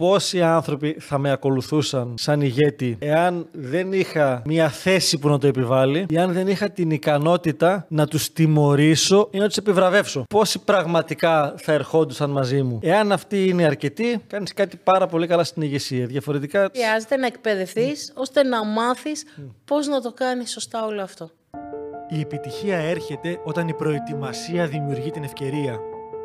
πόσοι άνθρωποι θα με ακολουθούσαν σαν ηγέτη εάν δεν είχα μια θέση που να το επιβάλλει ή αν δεν είχα την ικανότητα να τους τιμωρήσω ή να τους επιβραβεύσω. Πόσοι πραγματικά θα ερχόντουσαν μαζί μου. Εάν αυτή είναι αρκετή, κάνεις κάτι πάρα πολύ καλά στην ηγεσία. Διαφορετικά... Χρειάζεται να εκπαιδευτείς ώστε να μάθεις πώς να το κάνεις σωστά όλο αυτό. Η επιτυχία έρχεται όταν η προετοιμασία δημιουργεί την ευκαιρία.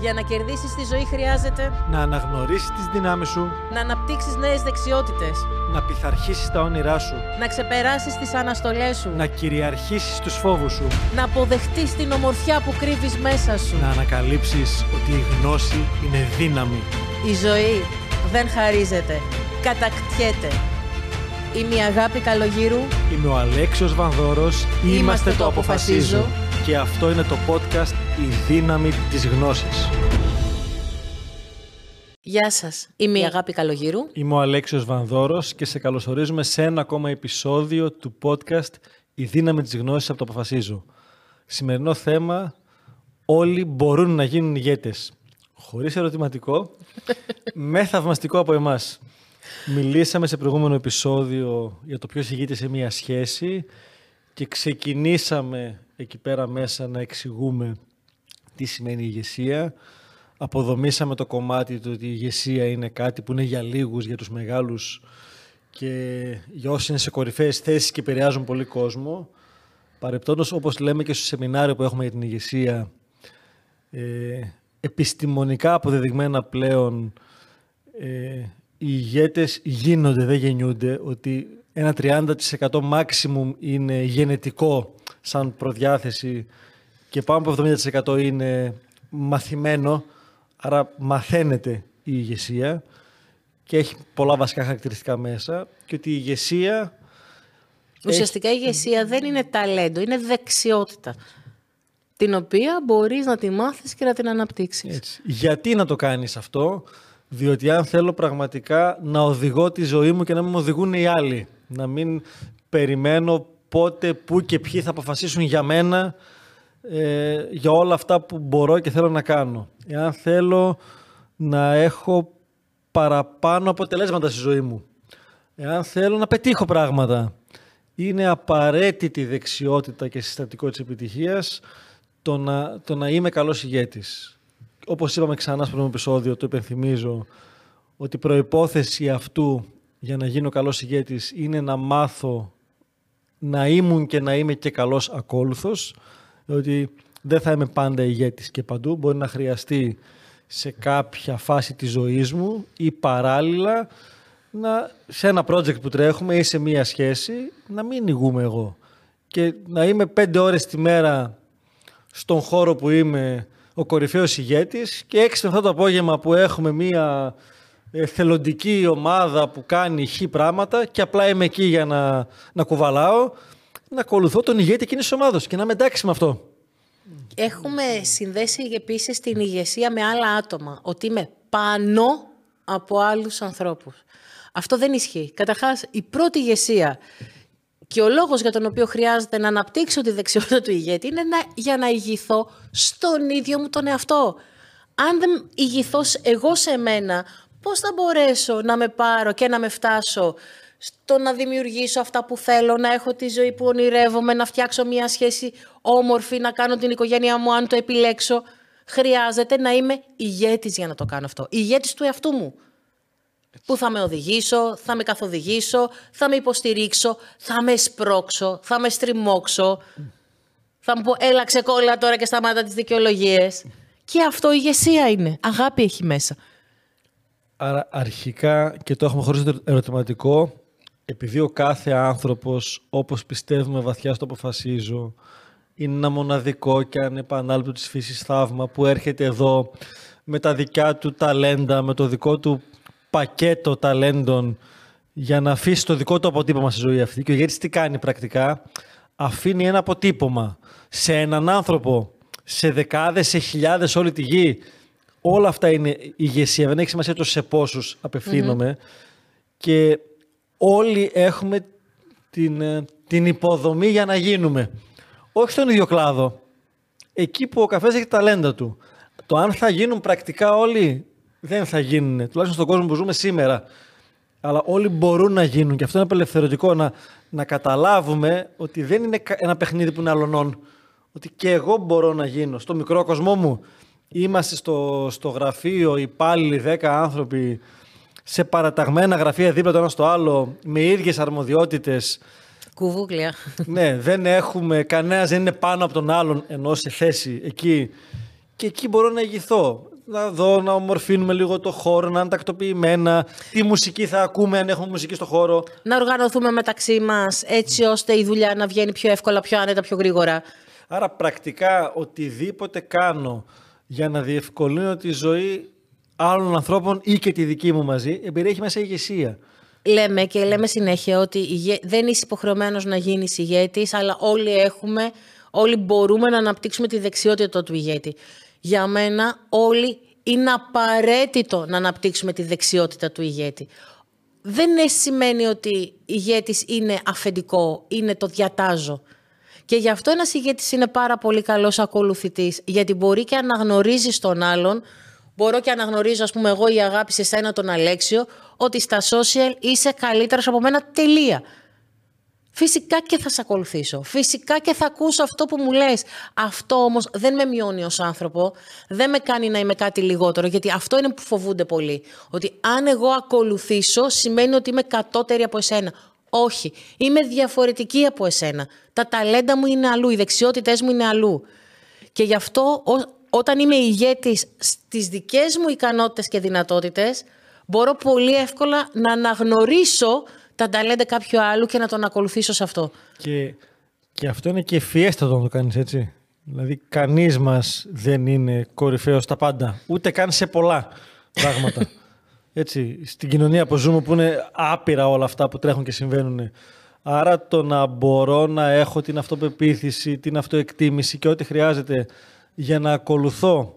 Για να κερδίσεις τη ζωή χρειάζεται Να αναγνωρίσεις τις δυνάμεις σου, να αναπτύξεις νέες δεξιότητες, να πειθαρχήσεις τα όνειρά σου, να ξεπεράσεις τις αναστολές σου, να κυριαρχήσεις τους φόβους σου, να αποδεχτείς την ομορφιά που κρύβεις μέσα σου. να ανακαλύψεις ότι η γνώση είναι δύναμη. Η ζωή δεν χαρίζεται, κατακτιέται. Είμαι η Αγάπη Καλογύρου. Είμαι ο Αλέξιος Βανδόρος, Είμαστε το Αποφασίζω. Και αυτό είναι το podcast «Η δύναμη της γνώσης». Γεια σας. Είμαι η Αγάπη Καλογύρου. Είμαι ο Αλέξιος Βανδόρος και σε καλωσορίζουμε σε ένα ακόμα επεισόδιο του podcast «Η δύναμη της γνώσης από το αποφασίζω». Σημερινό θέμα «Όλοι μπορούν να γίνουν ηγέτες». Χωρίς ερωτηματικό, με θαυμαστικό από εμάς. Μιλήσαμε σε προηγούμενο επεισόδιο για το ποιος ηγείται σε μια σχέση και ξεκινήσαμε εκεί πέρα μέσα να εξηγούμε τι σημαίνει ηγεσία. Αποδομήσαμε το κομμάτι του ότι η ηγεσία είναι κάτι που είναι για λίγους, για τους μεγάλους και για όσοι είναι σε κορυφαίες θέσεις και επηρεάζουν πολύ κόσμο. Παρεπτόντως, όπως λέμε και στο σεμινάριο που έχουμε για την ηγεσία, ε, επιστημονικά αποδεδειγμένα πλέον ε, οι ηγέτες γίνονται, δεν γεννιούνται, ότι ένα 30% maximum είναι γενετικό σαν προδιάθεση και πάνω από 70% είναι μαθημένο, άρα μαθαίνεται η ηγεσία και έχει πολλά βασικά χαρακτηριστικά μέσα και ότι η ηγεσία Ουσιαστικά η ηγεσία δεν είναι ταλέντο, είναι δεξιότητα. Την οποία μπορείς να τη μάθεις και να την αναπτύξεις. Έτσι. Γιατί να το κάνεις αυτό, διότι αν θέλω πραγματικά να οδηγώ τη ζωή μου και να μην με οδηγούν οι άλλοι. Να μην περιμένω πότε, πού και ποιοι θα αποφασίσουν για μένα ε, για όλα αυτά που μπορώ και θέλω να κάνω. Εάν θέλω να έχω παραπάνω αποτελέσματα στη ζωή μου. Εάν θέλω να πετύχω πράγματα. Είναι απαραίτητη δεξιότητα και συστατικό της επιτυχίας το να, το να είμαι καλός ηγέτης. Όπως είπαμε ξανά στο πρώτο επεισόδιο, το υπενθυμίζω, ότι η προϋπόθεση αυτού για να γίνω καλός ηγέτης είναι να μάθω να ήμουν και να είμαι και καλός ακόλουθος, ότι δεν θα είμαι πάντα ηγέτης και παντού, μπορεί να χρειαστεί σε κάποια φάση της ζωής μου ή παράλληλα να, σε ένα project που τρέχουμε ή σε μία σχέση να μην ηγούμε εγώ. Και να είμαι πέντε ώρες τη μέρα στον χώρο που είμαι ο κορυφαίος ηγέτης και έξι με αυτό το απόγευμα που έχουμε μία ε, θελοντική ομάδα που κάνει χ πράγματα και απλά είμαι εκεί για να, να κουβαλάω να ακολουθώ τον ηγέτη εκείνης της ομάδας και να είμαι εντάξει με αυτό. Έχουμε συνδέσει επίσης την ηγεσία με άλλα άτομα. Ότι είμαι πάνω από άλλους ανθρώπους. Αυτό δεν ισχύει. Καταρχάς, η πρώτη ηγεσία και ο λόγος για τον οποίο χρειάζεται να αναπτύξω τη δεξιότητα του ηγέτη είναι να, για να ηγηθώ στον ίδιο μου τον εαυτό. Αν δεν ηγηθώ σ- εγώ σε μένα, πώς θα μπορέσω να με πάρω και να με φτάσω στο να δημιουργήσω αυτά που θέλω, να έχω τη ζωή που ονειρεύομαι, να φτιάξω μια σχέση όμορφη, να κάνω την οικογένειά μου αν το επιλέξω. Χρειάζεται να είμαι ηγέτης για να το κάνω αυτό. Ηγέτης του εαυτού μου. Που θα με οδηγήσω, θα με καθοδηγήσω, θα με υποστηρίξω, θα με σπρώξω, θα με στριμώξω. Θα μου πω, έλα ξεκόλλα τώρα και σταμάτα τις δικαιολογίες. Και αυτό ηγεσία είναι. Αγάπη έχει μέσα. Άρα αρχικά, και το έχουμε χωρίς το ερωτηματικό, επειδή ο κάθε άνθρωπος, όπως πιστεύουμε βαθιά στο αποφασίζω, είναι ένα μοναδικό και ανεπανάληπτο της φύσης θαύμα που έρχεται εδώ με τα δικιά του ταλέντα, με το δικό του πακέτο ταλέντων για να αφήσει το δικό του αποτύπωμα στη ζωή αυτή. Και ο ηγέτης τι κάνει πρακτικά, αφήνει ένα αποτύπωμα σε έναν άνθρωπο, σε δεκάδες, σε χιλιάδες όλη τη γη. Όλα αυτά είναι ηγεσία. Δεν έχει σημασία το σε πόσους απευθύνομαι. Και όλοι έχουμε την, ε, την υποδομή για να γίνουμε. Όχι στον ίδιο κλάδο. Εκεί που ο καφές έχει ταλέντα του. Το αν θα γίνουν πρακτικά όλοι δεν θα γίνουν. Τουλάχιστον στον κόσμο που ζούμε σήμερα. Αλλά όλοι μπορούν να γίνουν και αυτό είναι απελευθερωτικό να, να καταλάβουμε ότι δεν είναι ένα παιχνίδι που είναι αλωνών. Ότι και εγώ μπορώ να γίνω. Στο μικρό κοσμό μου είμαστε στο, στο γραφείο υπάλληλοι 10 άνθρωποι σε παραταγμένα γραφεία δίπλα το ένα στο άλλο με ίδιες αρμοδιότητες. Κουβούκλια. Ναι, δεν έχουμε, κανένας δεν είναι πάνω από τον άλλον ενώ σε θέση εκεί. Και εκεί μπορώ να ηγηθώ να δω, να ομορφύνουμε λίγο το χώρο, να είναι τακτοποιημένα, τι μουσική θα ακούμε αν έχουμε μουσική στο χώρο. Να οργανωθούμε μεταξύ μας έτσι ώστε η δουλειά να βγαίνει πιο εύκολα, πιο άνετα, πιο γρήγορα. Άρα πρακτικά οτιδήποτε κάνω για να διευκολύνω τη ζωή άλλων ανθρώπων ή και τη δική μου μαζί, εμπεριέχει μέσα ηγεσία. Λέμε και λέμε συνέχεια ότι δεν είσαι υποχρεωμένος να γίνεις ηγέτης, αλλά όλοι έχουμε, όλοι μπορούμε να αναπτύξουμε τη δεξιότητα του ηγέτη. Για μένα όλοι είναι απαραίτητο να αναπτύξουμε τη δεξιότητα του ηγέτη. Δεν σημαίνει ότι ηγέτης είναι αφεντικό, είναι το διατάζω. Και γι' αυτό ένας ηγέτης είναι πάρα πολύ καλός ακολουθητής, γιατί μπορεί και αναγνωρίζεις τον άλλον, μπορώ και αναγνωρίζω, ας πούμε, εγώ η αγάπη σε σένα τον Αλέξιο, ότι στα social είσαι καλύτερος από μένα τελεία. Φυσικά και θα σε ακολουθήσω. Φυσικά και θα ακούσω αυτό που μου λες. Αυτό όμως δεν με μειώνει ως άνθρωπο. Δεν με κάνει να είμαι κάτι λιγότερο. Γιατί αυτό είναι που φοβούνται πολύ. Ότι αν εγώ ακολουθήσω σημαίνει ότι είμαι κατώτερη από εσένα. Όχι. Είμαι διαφορετική από εσένα. Τα ταλέντα μου είναι αλλού. Οι δεξιότητές μου είναι αλλού. Και γι' αυτό όταν είμαι ηγέτης στις δικές μου ικανότητες και δυνατότητες μπορώ πολύ εύκολα να αναγνωρίσω τα ταλέντα κάποιου άλλου και να τον ακολουθήσω σε αυτό. Και, και αυτό είναι και ευφιέστατο να το κάνεις έτσι. Δηλαδή κανείς μας δεν είναι κορυφαίος στα πάντα. Ούτε καν σε πολλά πράγματα. έτσι, στην κοινωνία που ζούμε που είναι άπειρα όλα αυτά που τρέχουν και συμβαίνουν. Άρα το να μπορώ να έχω την αυτοπεποίθηση, την αυτοεκτίμηση και ό,τι χρειάζεται για να ακολουθώ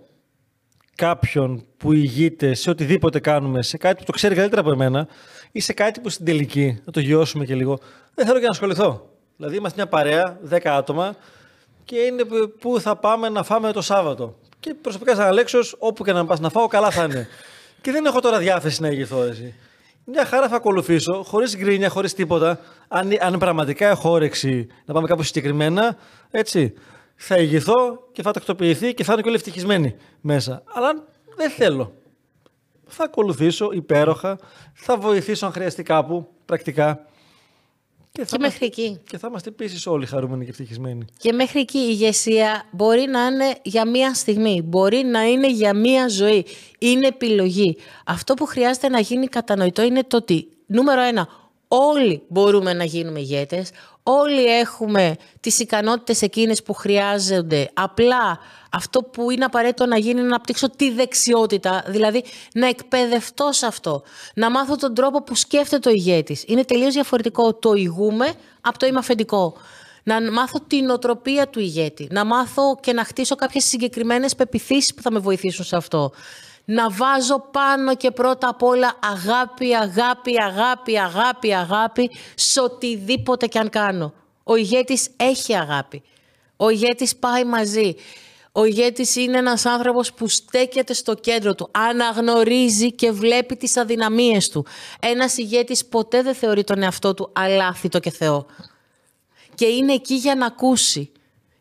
κάποιον που ηγείται σε οτιδήποτε κάνουμε, σε κάτι που το ξέρει καλύτερα από εμένα, ή σε κάτι που στην τελική, να το γιώσουμε και λίγο, δεν θέλω και να ασχοληθώ. Δηλαδή είμαστε μια παρέα, 10 άτομα και είναι που θα πάμε να φάμε το Σάββατο. Και προσωπικά σαν Αλέξος, όπου και να πας να φάω, καλά θα είναι. Και δεν έχω τώρα διάθεση να ηγηθώ εσύ. Μια χαρά θα ακολουθήσω, χωρίς γκρίνια, χωρίς τίποτα. Αν, αν πραγματικά έχω όρεξη να πάμε κάπου συγκεκριμένα, έτσι, θα ηγηθώ και θα τακτοποιηθεί και θα είναι και όλοι ευτυχισμένοι μέσα. Αλλά δεν θέλω θα ακολουθήσω υπέροχα, θα βοηθήσω αν χρειαστεί κάπου πρακτικά. Και, θα και μέχρι εκεί. Και θα είμαστε επίσης όλοι χαρούμενοι και ευτυχισμένοι. Και μέχρι εκεί η ηγεσία μπορεί να είναι για μία στιγμή, μπορεί να είναι για μία ζωή. Είναι επιλογή. Αυτό που χρειάζεται να γίνει κατανοητό είναι το ότι, νούμερο ένα, όλοι μπορούμε να γίνουμε ηγέτες, όλοι έχουμε τις ικανότητες εκείνες που χρειάζονται. Απλά αυτό που είναι απαραίτητο να γίνει είναι να αναπτύξω τη δεξιότητα, δηλαδή να εκπαιδευτώ σε αυτό. Να μάθω τον τρόπο που σκέφτεται ο ηγέτης. Είναι τελείως διαφορετικό το ηγούμε από το είμαι αφεντικό. Να μάθω την οτροπία του ηγέτη. Να μάθω και να χτίσω κάποιες συγκεκριμένες πεπιθήσεις που θα με βοηθήσουν σε αυτό να βάζω πάνω και πρώτα απ' όλα αγάπη, αγάπη, αγάπη, αγάπη, αγάπη σε οτιδήποτε και αν κάνω. Ο ηγέτης έχει αγάπη. Ο ηγέτης πάει μαζί. Ο ηγέτης είναι ένας άνθρωπος που στέκεται στο κέντρο του, αναγνωρίζει και βλέπει τις αδυναμίες του. Ένας ηγέτης ποτέ δεν θεωρεί τον εαυτό του αλάθητο και Θεό. Και είναι εκεί για να ακούσει.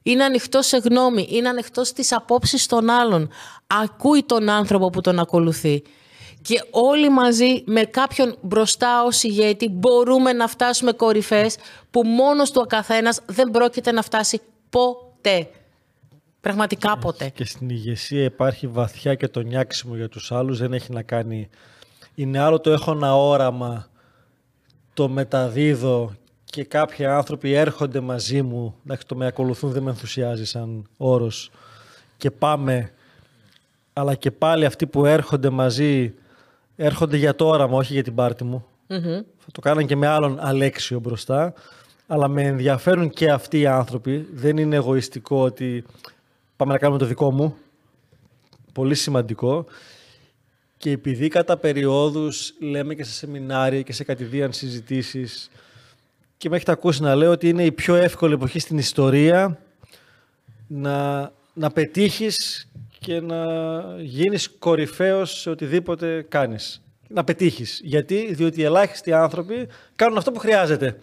Είναι ανοιχτό σε γνώμη, είναι ανοιχτό στις απόψεις των άλλων. Ακούει τον άνθρωπο που τον ακολουθεί. Και όλοι μαζί με κάποιον μπροστά ως ηγέτη μπορούμε να φτάσουμε κορυφές που μόνος του ο καθένας δεν πρόκειται να φτάσει ποτέ. Πραγματικά ποτέ. Και στην ηγεσία υπάρχει βαθιά και το νιάξιμο για τους άλλους. Δεν έχει να κάνει... Είναι άλλο το έχω ένα όραμα, το μεταδίδω και κάποιοι άνθρωποι έρχονται μαζί μου, εντάξει το με ακολουθούν δεν με ενθουσιάζει σαν όρος και πάμε, αλλά και πάλι αυτοί που έρχονται μαζί έρχονται για το όραμα, όχι για την πάρτη μου. Θα το κάναν και με άλλον Αλέξιο μπροστά, αλλά με ενδιαφέρουν και αυτοί οι άνθρωποι. Δεν είναι εγωιστικό ότι πάμε να κάνουμε το δικό μου. Πολύ σημαντικό. Και επειδή κατά περιόδους λέμε και σε σεμινάρια και σε κατηδίαν συζητήσεις και με έχετε ακούσει να λέω ότι είναι η πιο εύκολη εποχή στην ιστορία να, να πετύχεις και να γίνεις κορυφαίος σε οτιδήποτε κάνεις. Να πετύχεις. Γιατί, διότι οι ελάχιστοι άνθρωποι κάνουν αυτό που χρειάζεται.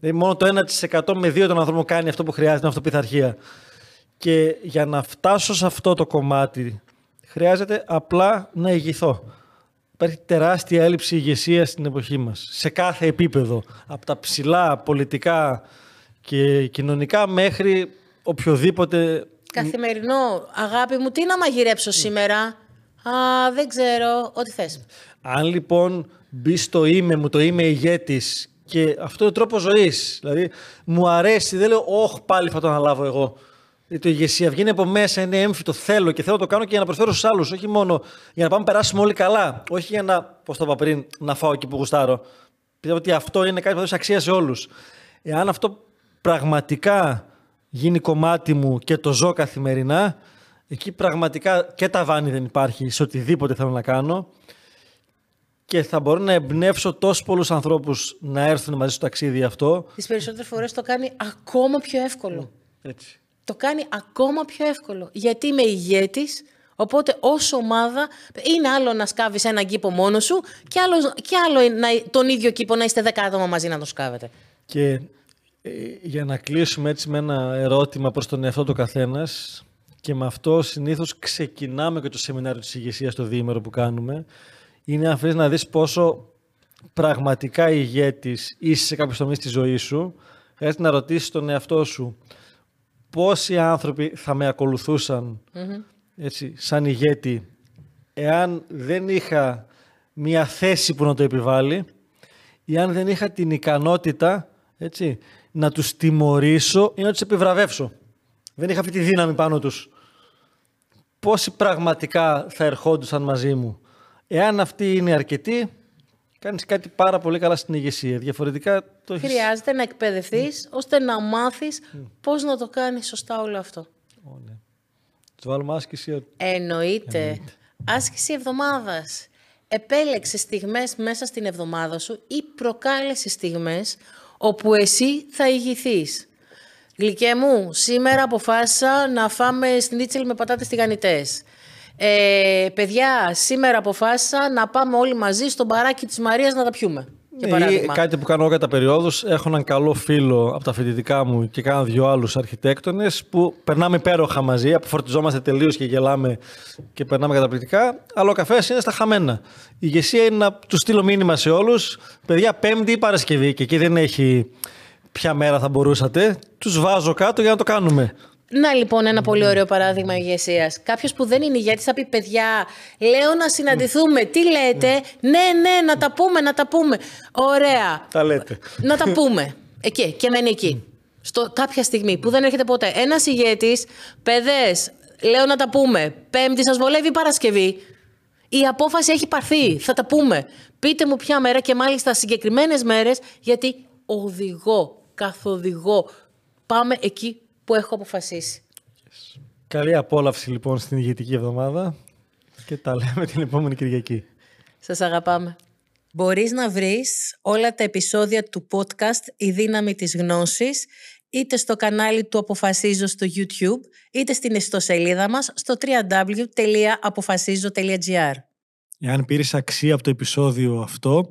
Δηλαδή μόνο το 1% με 2 των ανθρώπων κάνει αυτό που χρειάζεται, είναι αυτοπιθαρχία. Και για να φτάσω σε αυτό το κομμάτι χρειάζεται απλά να ηγηθώ. Υπάρχει τεράστια έλλειψη ηγεσία στην εποχή μας, σε κάθε επίπεδο. Από τα ψηλά πολιτικά και κοινωνικά μέχρι οποιοδήποτε... Καθημερινό, αγάπη μου, τι να μαγειρέψω σήμερα; Α, δεν ξέρω, ό,τι θες. Αν λοιπόν μπει στο είμαι μου, το είμαι ηγέτης και αυτό είναι τρόπο ζωής. Δηλαδή, μου αρέσει, δεν λέω, όχ, πάλι θα το αναλάβω εγώ. Ε, το ηγεσία βγαίνει από μέσα, είναι έμφυτο. Θέλω και θέλω να το κάνω και για να προσφέρω στους άλλους. Όχι μόνο για να πάμε περάσουμε όλοι καλά. Όχι για να, πώς το είπα πριν, να φάω εκεί που γουστάρω. Πιστεύω ότι αυτό είναι κάτι που δώσει αξία σε όλους. Εάν αυτό πραγματικά γίνει κομμάτι μου και το ζω καθημερινά, εκεί πραγματικά και τα βάνη δεν υπάρχει σε οτιδήποτε θέλω να κάνω και θα μπορώ να εμπνεύσω τόσους πολλούς ανθρώπους να έρθουν μαζί στο ταξίδι αυτό. Τις περισσότερες φορές το κάνει ακόμα πιο εύκολο. Έτσι το κάνει ακόμα πιο εύκολο. Γιατί είμαι ηγέτης, οπότε ως ομάδα είναι άλλο να σκάβεις έναν κήπο μόνος σου και άλλο, και άλλο να, τον ίδιο κήπο να είστε δέκα άτομα μαζί να το σκάβετε. Και ε, για να κλείσουμε έτσι με ένα ερώτημα προς τον εαυτό του καθένας και με αυτό συνήθως ξεκινάμε και το σεμινάριο της ηγεσίας το διήμερο που κάνουμε είναι αν να δεις πόσο πραγματικά ηγέτης είσαι σε κάποιο τομείς στη ζωής σου χρειάζεται να ρωτήσεις τον εαυτό σου πόσοι άνθρωποι θα με ακολουθουσαν έτσι, σαν ηγέτη εάν δεν είχα μια θέση που να το επιβάλλει ή αν δεν είχα την ικανότητα έτσι, να τους τιμωρήσω ή να τους επιβραβεύσω. Δεν είχα αυτή τη δύναμη πάνω τους. Πόσοι πραγματικά θα ερχόντουσαν μαζί μου. Εάν αυτή είναι αρκετή, κάνεις κάτι πάρα πολύ καλά στην ηγεσία. Διαφορετικά το έχεις... Χρειάζεται να εκπαιδευτείς ώστε να μάθεις πώς να το κάνεις σωστά όλο αυτό. Oh, ναι. Τους βάλουμε άσκηση. Εννοείται. Εννοείται. Άσκηση εβδομάδας. Επέλεξες στιγμές μέσα στην εβδομάδα σου ή προκάλεσες στιγμές όπου εσύ θα ηγηθείς. Γλυκέ μου, σήμερα αποφάσισα να φάμε σνίτσελ με πατάτες τηγανιτές. Ε, παιδιά, σήμερα αποφάσισα να πάμε όλοι μαζί στο μπαράκι της Μαρίας να τα πιούμε. Ναι, κάτι που κάνω εγώ κατά περιόδους. Έχω έναν καλό φίλο από τα φοιτητικά μου και κάνω δύο άλλους αρχιτέκτονες που περνάμε υπέροχα μαζί, αποφορτιζόμαστε τελείως και γελάμε και περνάμε καταπληκτικά. Αλλά ο καφές είναι στα χαμένα. Η ηγεσία είναι να του στείλω μήνυμα σε όλους. Παιδιά, Πέμπτη ή Παρασκευή και εκεί δεν έχει ποια μέρα θα μπορούσατε. Τους βάζω κάτω για να το κάνουμε. Να λοιπόν ένα πολύ ωραίο παράδειγμα ηγεσίας. Κάποιος που δεν είναι ηγέτης θα πει: Παιδιά, λέω να συναντηθούμε. Τι λέτε, Ναι, ναι, να τα πούμε, να τα πούμε. Ωραία. Τα λέτε. Να τα πούμε. Εκεί και μένει εκεί. Στο κάποια στιγμή που δεν έρχεται ποτέ. Ένας ηγέτης, παιδές, λέω να τα πούμε. Πέμπτη σας βολεύει η Παρασκευή. Η απόφαση έχει πάρθει. Θα τα πούμε. Πείτε μου ποια μέρα και μάλιστα συγκεκριμένες μέρες, γιατί οδηγώ, καθοδηγώ. Πάμε εκεί που έχω αποφασίσει. Καλή απόλαυση λοιπόν στην ηγετική εβδομάδα και τα λέμε την επόμενη Κυριακή. Σας αγαπάμε. Μπορείς να βρεις όλα τα επεισόδια του podcast «Η δύναμη της γνώσης» είτε στο κανάλι του Αποφασίζω στο YouTube, είτε στην ιστοσελίδα μας στο www.apofasizo.gr Εάν πήρες αξία από το επεισόδιο αυτό,